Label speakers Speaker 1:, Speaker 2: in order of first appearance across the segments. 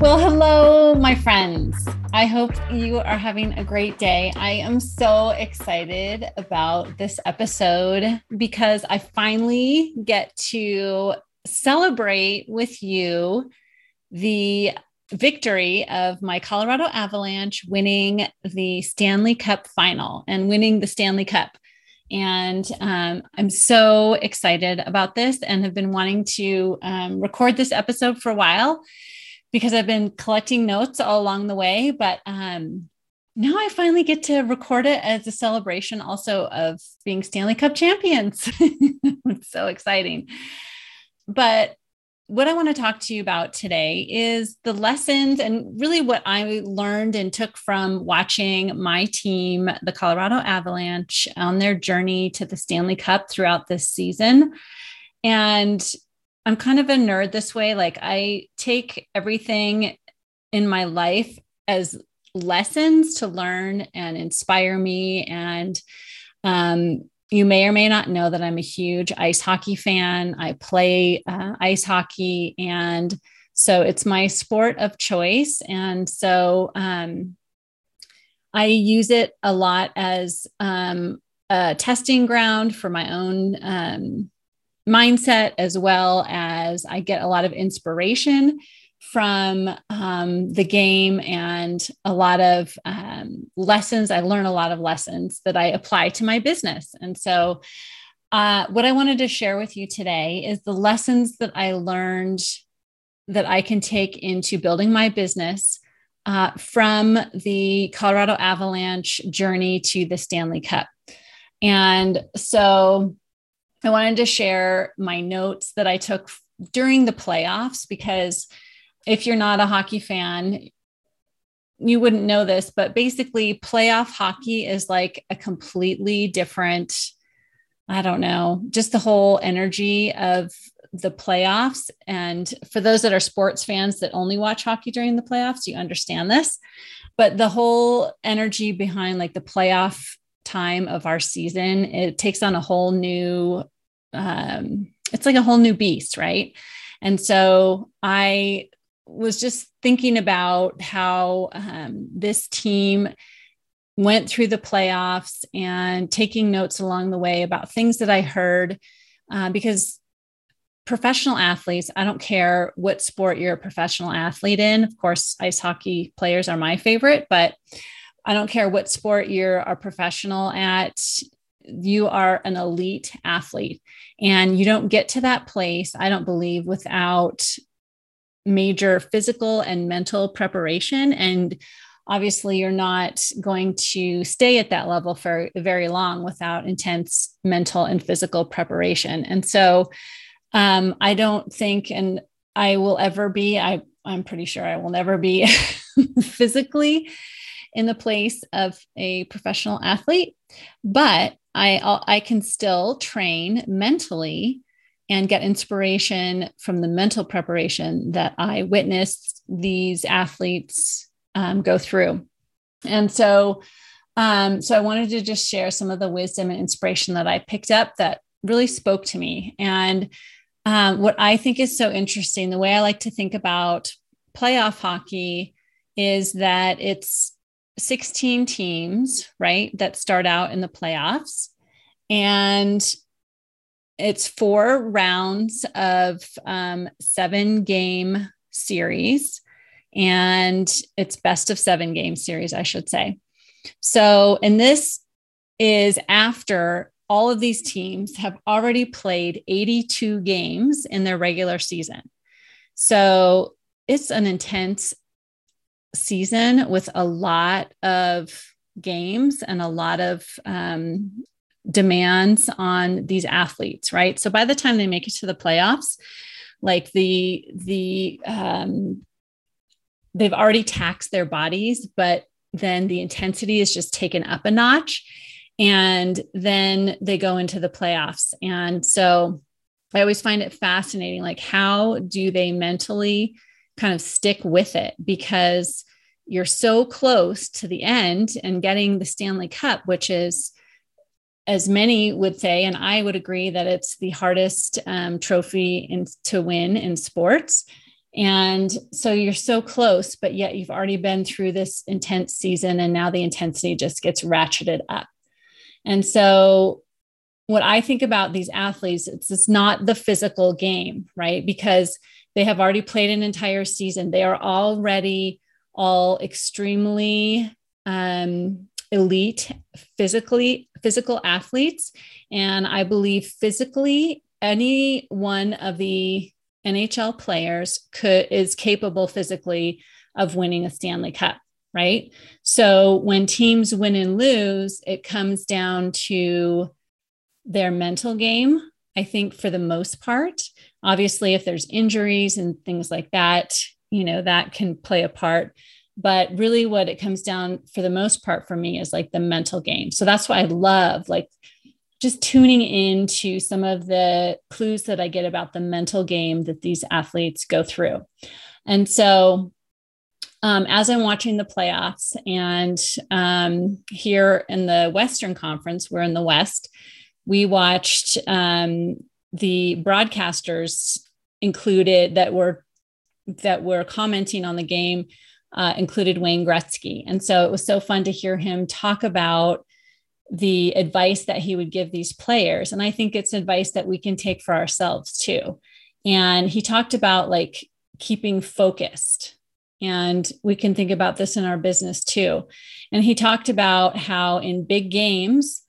Speaker 1: Well, hello, my friends. I hope you are having a great day. I am so excited about this episode because I finally get to celebrate with you the victory of my Colorado Avalanche winning the Stanley Cup final and winning the Stanley Cup. And um, I'm so excited about this and have been wanting to um, record this episode for a while because I've been collecting notes all along the way. But um, now I finally get to record it as a celebration also of being Stanley Cup champions. it's so exciting. But what I want to talk to you about today is the lessons and really what I learned and took from watching my team, the Colorado Avalanche, on their journey to the Stanley Cup throughout this season. And I'm kind of a nerd this way. Like I take everything in my life as lessons to learn and inspire me. And um, you may or may not know that I'm a huge ice hockey fan. I play uh, ice hockey, and so it's my sport of choice. And so um, I use it a lot as um, a testing ground for my own um, mindset as well as I get a lot of inspiration from um, the game and a lot of um, lessons. I learn a lot of lessons that I apply to my business. And so, uh, what I wanted to share with you today is the lessons that I learned that I can take into building my business uh, from the Colorado Avalanche journey to the Stanley Cup. And so, I wanted to share my notes that I took during the playoffs because if you're not a hockey fan, you wouldn't know this, but basically, playoff hockey is like a completely different, I don't know, just the whole energy of the playoffs. And for those that are sports fans that only watch hockey during the playoffs, you understand this. But the whole energy behind like the playoff time of our season, it takes on a whole new, um, it's like a whole new beast, right? And so I was just thinking about how um, this team went through the playoffs and taking notes along the way about things that I heard uh, because professional athletes, I don't care what sport you're a professional athlete in. Of course, ice hockey players are my favorite, but I don't care what sport you're a professional at, you are an elite athlete. And you don't get to that place, I don't believe, without major physical and mental preparation. And obviously, you're not going to stay at that level for very long without intense mental and physical preparation. And so, um, I don't think, and I will ever be, I, I'm pretty sure I will never be physically in the place of a professional athlete, but I, I can still train mentally and get inspiration from the mental preparation that I witnessed these athletes um, go through. And so, um, so I wanted to just share some of the wisdom and inspiration that I picked up that really spoke to me. And um, what I think is so interesting, the way I like to think about playoff hockey is that it's 16 teams, right, that start out in the playoffs. And it's four rounds of um, seven game series, and it's best of seven game series, I should say. So, and this is after all of these teams have already played 82 games in their regular season. So, it's an intense season with a lot of games and a lot of um, demands on these athletes right so by the time they make it to the playoffs like the the um, they've already taxed their bodies but then the intensity is just taken up a notch. And then they go into the playoffs. And so I always find it fascinating. Like, how do they mentally kind of stick with it? Because you're so close to the end and getting the Stanley Cup, which is, as many would say, and I would agree that it's the hardest um, trophy in, to win in sports. And so you're so close, but yet you've already been through this intense season, and now the intensity just gets ratcheted up. And so, what I think about these athletes, it's, it's not the physical game, right? Because they have already played an entire season. They are already all extremely um, elite physically physical athletes. And i believe physically any one of the nhl players could is capable physically of winning a stanley cup right? So when teams win and lose it comes down to their mental game i think for the most part obviously if there's injuries and things like that you know that can play a part. But really what it comes down for the most part for me is like the mental game. So that's why i love like just tuning into some of the clues that i get about the mental game that these athletes go through. And so um, as i'm watching the playoffs and um, here in the western conference we're in the west we watched um, the broadcasters included that were that were commenting on the game uh, included Wayne Gretzky. And so it was so fun to hear him talk about the advice that he would give these players. And I think it's advice that we can take for ourselves too. And he talked about like keeping focused. And we can think about this in our business too. And he talked about how in big games,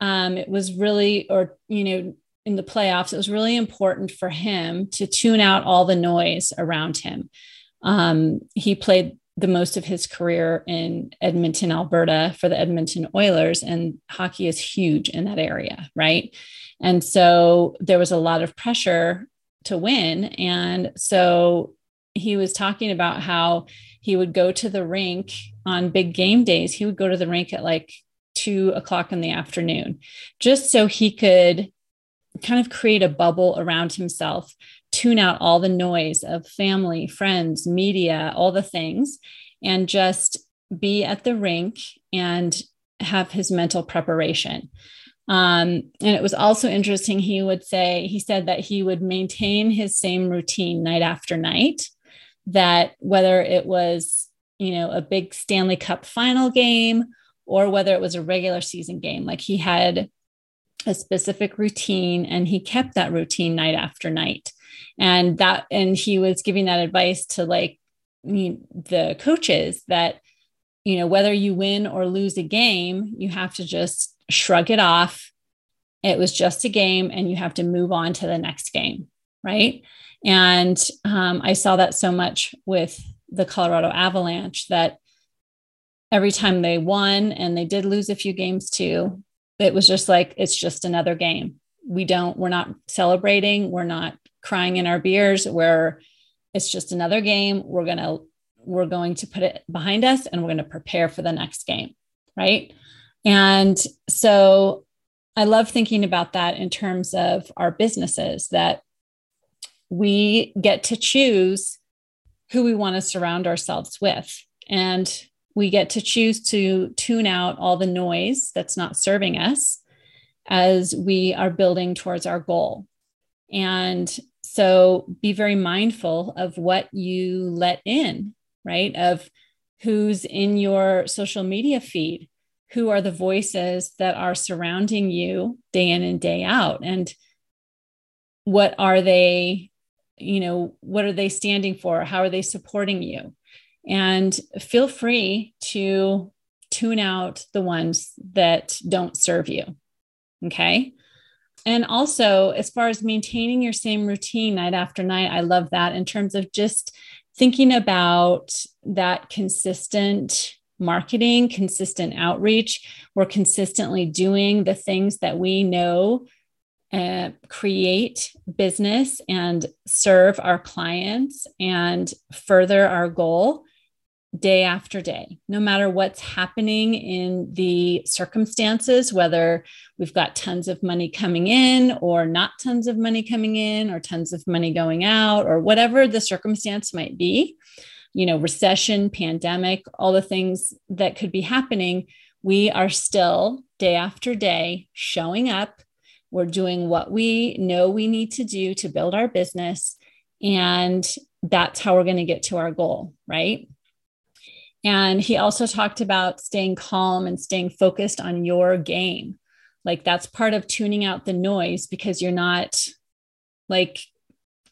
Speaker 1: um, it was really, or, you know, in the playoffs, it was really important for him to tune out all the noise around him. Um, he played the most of his career in Edmonton, Alberta for the Edmonton Oilers, and hockey is huge in that area, right? And so there was a lot of pressure to win. And so he was talking about how he would go to the rink on big game days. He would go to the rink at like two o'clock in the afternoon, just so he could kind of create a bubble around himself, tune out all the noise of family, friends, media, all the things, and just be at the rink and have his mental preparation. Um, and it was also interesting. He would say, he said that he would maintain his same routine night after night, that whether it was, you know, a big Stanley Cup final game or whether it was a regular season game, like he had a specific routine and he kept that routine night after night. And that and he was giving that advice to like the coaches that you know whether you win or lose a game you have to just shrug it off. It was just a game and you have to move on to the next game right? And um, i saw that so much with the colorado avalanche that every time they won and they did lose a few games too it was just like it's just another game. We don't we're not celebrating we're not crying in our beers where it's just another game. We're going to we're going to put it behind us and we're going to prepare for the next game right? And so i love thinking about that in terms of our businesses that we get to choose who we want to surround ourselves with. And we get to choose to tune out all the noise that's not serving us as we are building towards our goal. And so be very mindful of what you let in, right? Of who's in your social media feed, who are the voices that are surrounding you day in and day out. And what are they, you know, what are they standing for? How are they supporting you? And feel free to tune out the ones that don't serve you. Okay. And also, as far as maintaining your same routine night after night, I love that in terms of just thinking about that consistent marketing, consistent outreach. We're consistently doing the things that we know uh, create business and serve our clients and further our goal day after day, no matter what's happening in the circumstances, whether we've got tons of money coming in or not tons of money coming in or tons of money going out or whatever the circumstance might be, you know, recession, pandemic, all the things that could be happening, we are still day after day showing up. We're doing what we know we need to do to build our business. And that's how we're going to get to our goal, right? And he also talked about staying calm and staying focused on your game. Like that's part of tuning out the noise because you're not like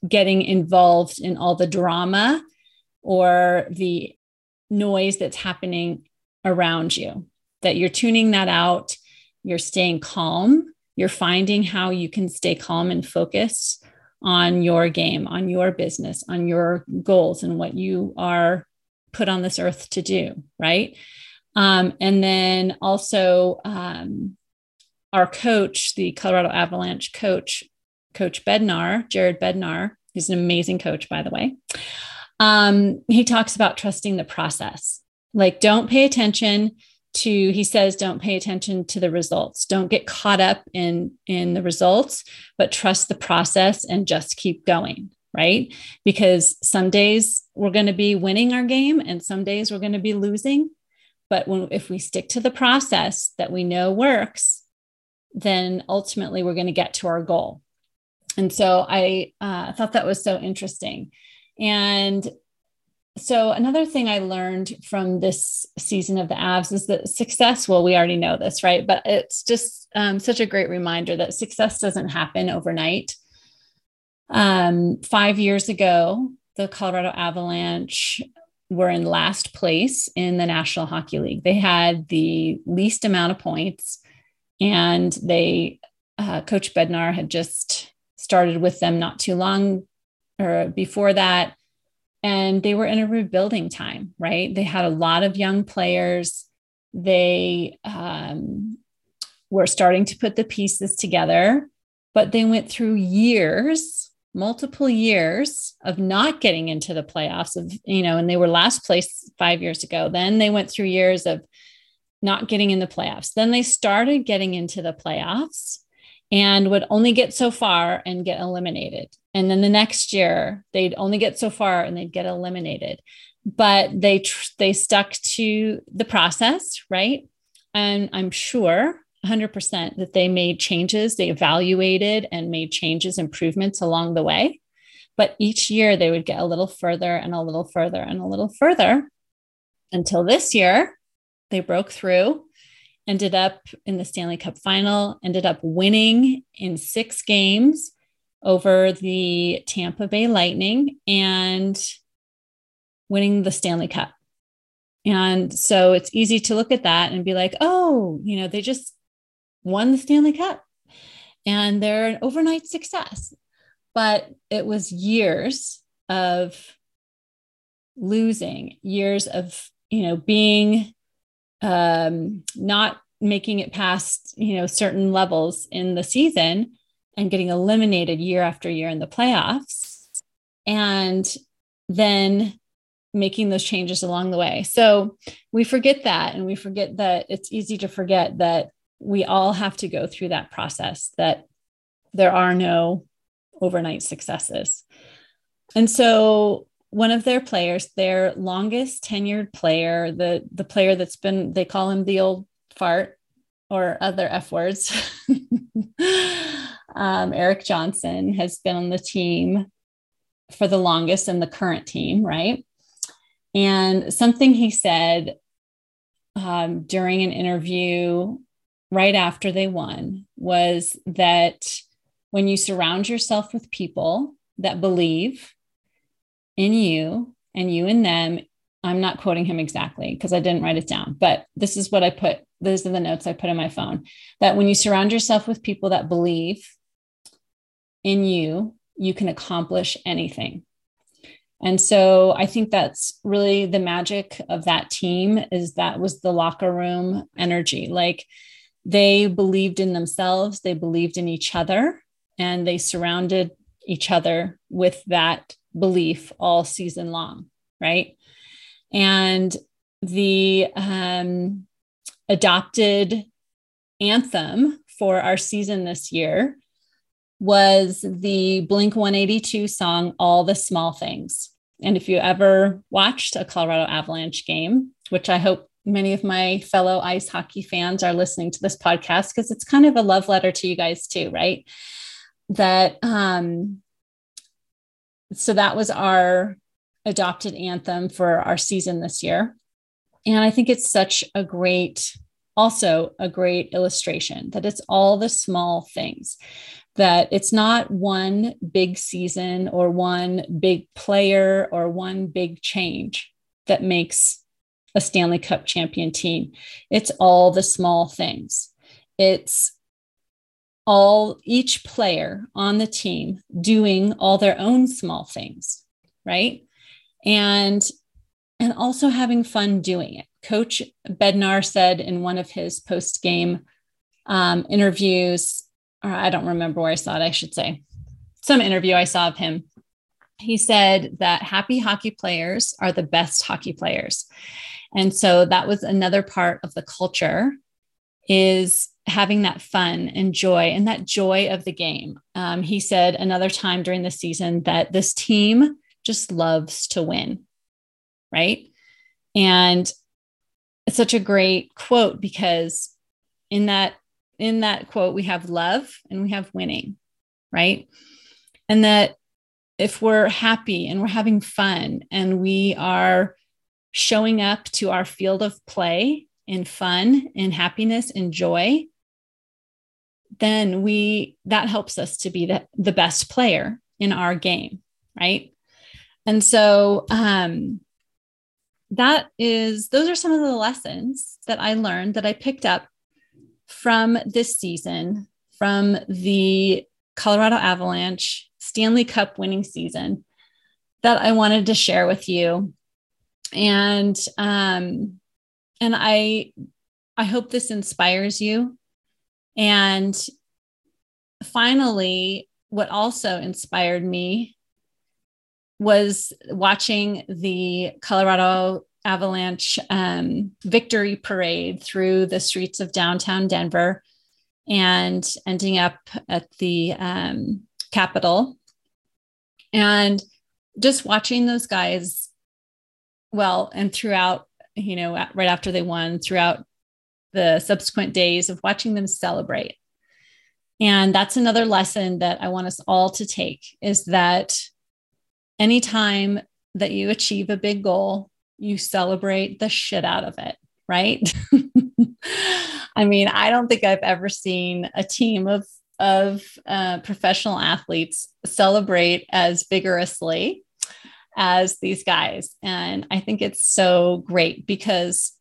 Speaker 1: getting involved in all the drama or the noise that's happening around you, that you're tuning that out, you're staying calm, you're finding how you can stay calm and focused on your game, on your business, on your goals, and what you are put on this earth to do, right? Um, and then also, um, our coach, the Colorado Avalanche coach, Coach Bednar, Jared Bednar, he's an amazing coach, by the way. Um, he talks about trusting the process. Like, don't pay attention to he says don't pay attention to the results don't get caught up in in the results but trust the process and just keep going right because some days we're going to be winning our game and some days we're going to be losing but when if we stick to the process that we know works then ultimately we're going to get to our goal and so i uh, thought that was so interesting and so another thing I learned from this season of the Avs is that success. Well, we already know this, right? But it's just um, such a great reminder that success doesn't happen overnight. Um, five years ago, the Colorado Avalanche were in last place in the National Hockey League. They had the least amount of points, and they uh, Coach Bednar had just started with them not too long or before that and they were in a rebuilding time, right? They had a lot of young players. They um, were starting to put the pieces together, but they went through years, multiple years of not getting into the playoffs. Of you know, and they were last place five years ago. Then they went through years of not getting in the playoffs. Then they started getting into the playoffs and would only get so far and get eliminated. And then the next year, they'd only get so far and they'd get eliminated. But they tr- they stuck to the process, right? And I'm sure 100% that they made changes, they evaluated and made changes, improvements along the way. But each year they would get a little further and a little further and a little further until this year they broke through ended up in the Stanley Cup final, ended up winning in six games over the Tampa Bay Lightning and winning the Stanley Cup. And so it's easy to look at that and be like, oh, you know, they just won the Stanley Cup and they're an overnight success. But it was years of losing, years of, you know, being um, not making it past you know certain levels in the season and getting eliminated year after year in the playoffs and then making those changes along the way so we forget that and we forget that it's easy to forget that we all have to go through that process that there are no overnight successes and so one of their players, their longest tenured player, the the player that's been they call him the old fart or other F words. um, Erik Johnson has been on the team for the longest in the current team, right? And something he said um, during an interview right after they won was that when you surround yourself with people that believe in you and you in them. I'm not quoting him exactly because I didn't write it down, but this is what I put. These are the notes I put in my phone that when you surround yourself with people that believe in you, you can accomplish anything. And so I think that's really the magic of that team is that was the locker room energy. Like they believed in themselves, they believed in each other, and they surrounded each other with that belief all season long, right? And the um, adopted anthem for our season this year was the Blink 182 song, All the Small Things. And if you ever watched a Colorado Avalanche game, which I hope many of my fellow ice hockey fans are listening to this podcast, because it's kind of a love letter to you guys too, right? That, um, so that was our adopted anthem for our season this year. And I think it's such a great, also a great illustration that it's all the small things that it's not one big season or one big player or one big change that makes a Stanley Cup champion team. It's all the small things. It's all each player on the team doing all their own small things, right? And and also having fun doing it. Coach Bednar said in one of his post game um, interviews or I don't remember where I saw it, I should say, some interview I saw of him. He said that happy hockey players are the best hockey players. And so that was another part of the culture is having that fun and joy and that joy of the game. Um, he said another time during the season that this team just loves to win, right? And it's such a great quote because in that in that quote, we have love and we have winning, right? And that if we're happy and we're having fun and we are showing up to our field of play in fun and happiness and joy, then we that helps us to be the, the best player in our game, right? And so um that is those are some of the lessons that I learned that I picked up from this season, from the Colorado Avalanche Stanley Cup winning season that I wanted to share with you. And um, and I I hope this inspires you. And finally, what also inspired me was watching the Colorado Avalanche um, victory parade through the streets of downtown Denver and ending up at the um, Capitol. And just watching those guys, well, and throughout, you know, right after they won, throughout the subsequent days of watching them celebrate. And that's another lesson that I want us all to take is that anytime that you achieve a big goal, you celebrate the shit out of it, right? I mean, I don't think I've ever seen a team of of uh, professional athletes celebrate as vigorously as these guys, and I think it's so great because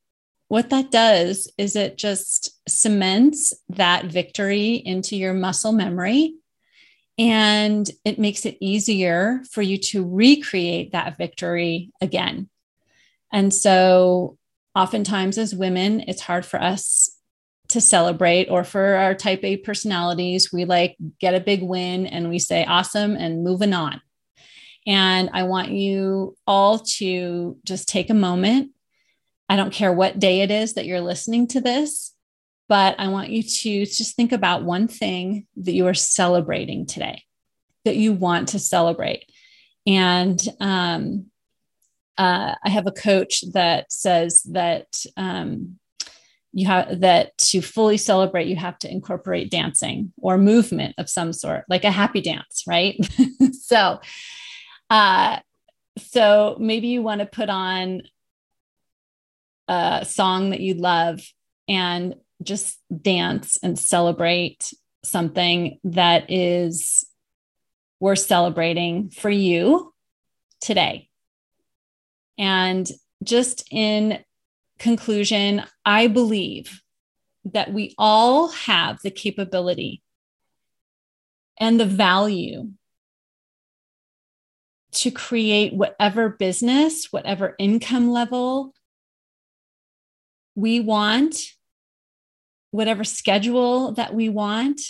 Speaker 1: what that does is it just cements that victory into your muscle memory. And it makes it easier for you to recreate that victory again. And so, oftentimes, as women, it's hard for us to celebrate, or for our type A personalities, we like get a big win and we say, awesome, and moving on. And I want you all to just take a moment. I don't care what day it is that you're listening to this, but I want you to just think about one thing that you are celebrating today, that you want to celebrate. And um, uh, I have a coach that says that um, you have that to fully celebrate, you have to incorporate dancing or movement of some sort, like a happy dance, right? so, uh, so maybe you want to put on a song that you love and just dance and celebrate something that is worth celebrating for you today. And just in conclusion, I believe that we all have the capability and the value to create whatever business, whatever income level we want, whatever schedule that we want.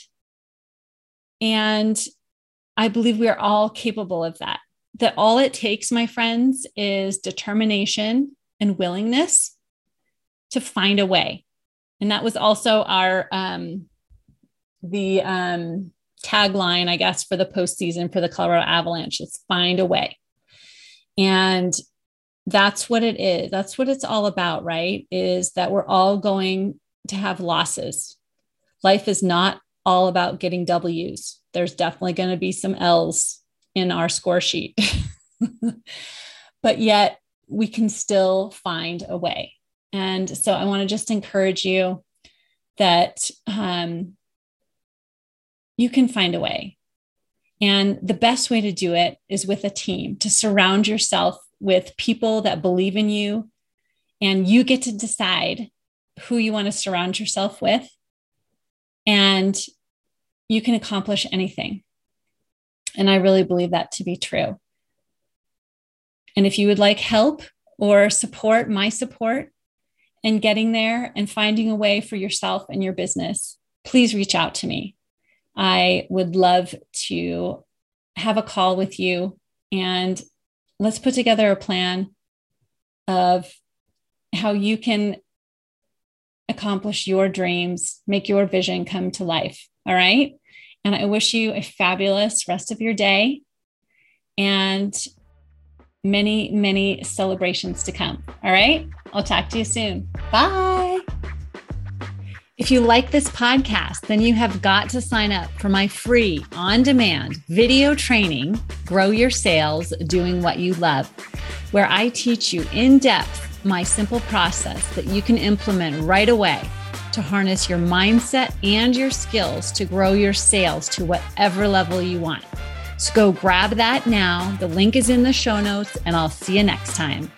Speaker 1: And I believe we are all capable of that that all it takes, my friends, is determination and willingness to find a way. And that was also our um, the um, tagline, I guess, for the postseason for the Colorado Avalanche. is find a way. And that's what it is. That's what it's all about, right? Is that we're all going to have losses. Life is not all about getting W's. There's definitely going to be some L's in our score sheet. but yet we can still find a way. And so I want to just encourage you that um, you can find a way. And the best way to do it is with a team, to surround yourself with people that believe in you. And you get to decide who you want to surround yourself with. And you can accomplish anything. And I really believe that to be true. And if you would like help or support, my support in getting there and finding a way for yourself and your business, please reach out to me. I would love to have a call with you and let's put together a plan of how you can accomplish your dreams, make your vision come to life. All right. And I wish you a fabulous rest of your day and many, many celebrations to come. All right. I'll talk to you soon. Bye. If you like this podcast, then you have got to sign up for my free on demand video training, Grow Your Sales Doing What You Love, where I teach you in depth my simple process that you can implement right away to harness your mindset and your skills to grow your sales to whatever level you want. So go grab that now. The link is in the show notes, and I'll see you next time.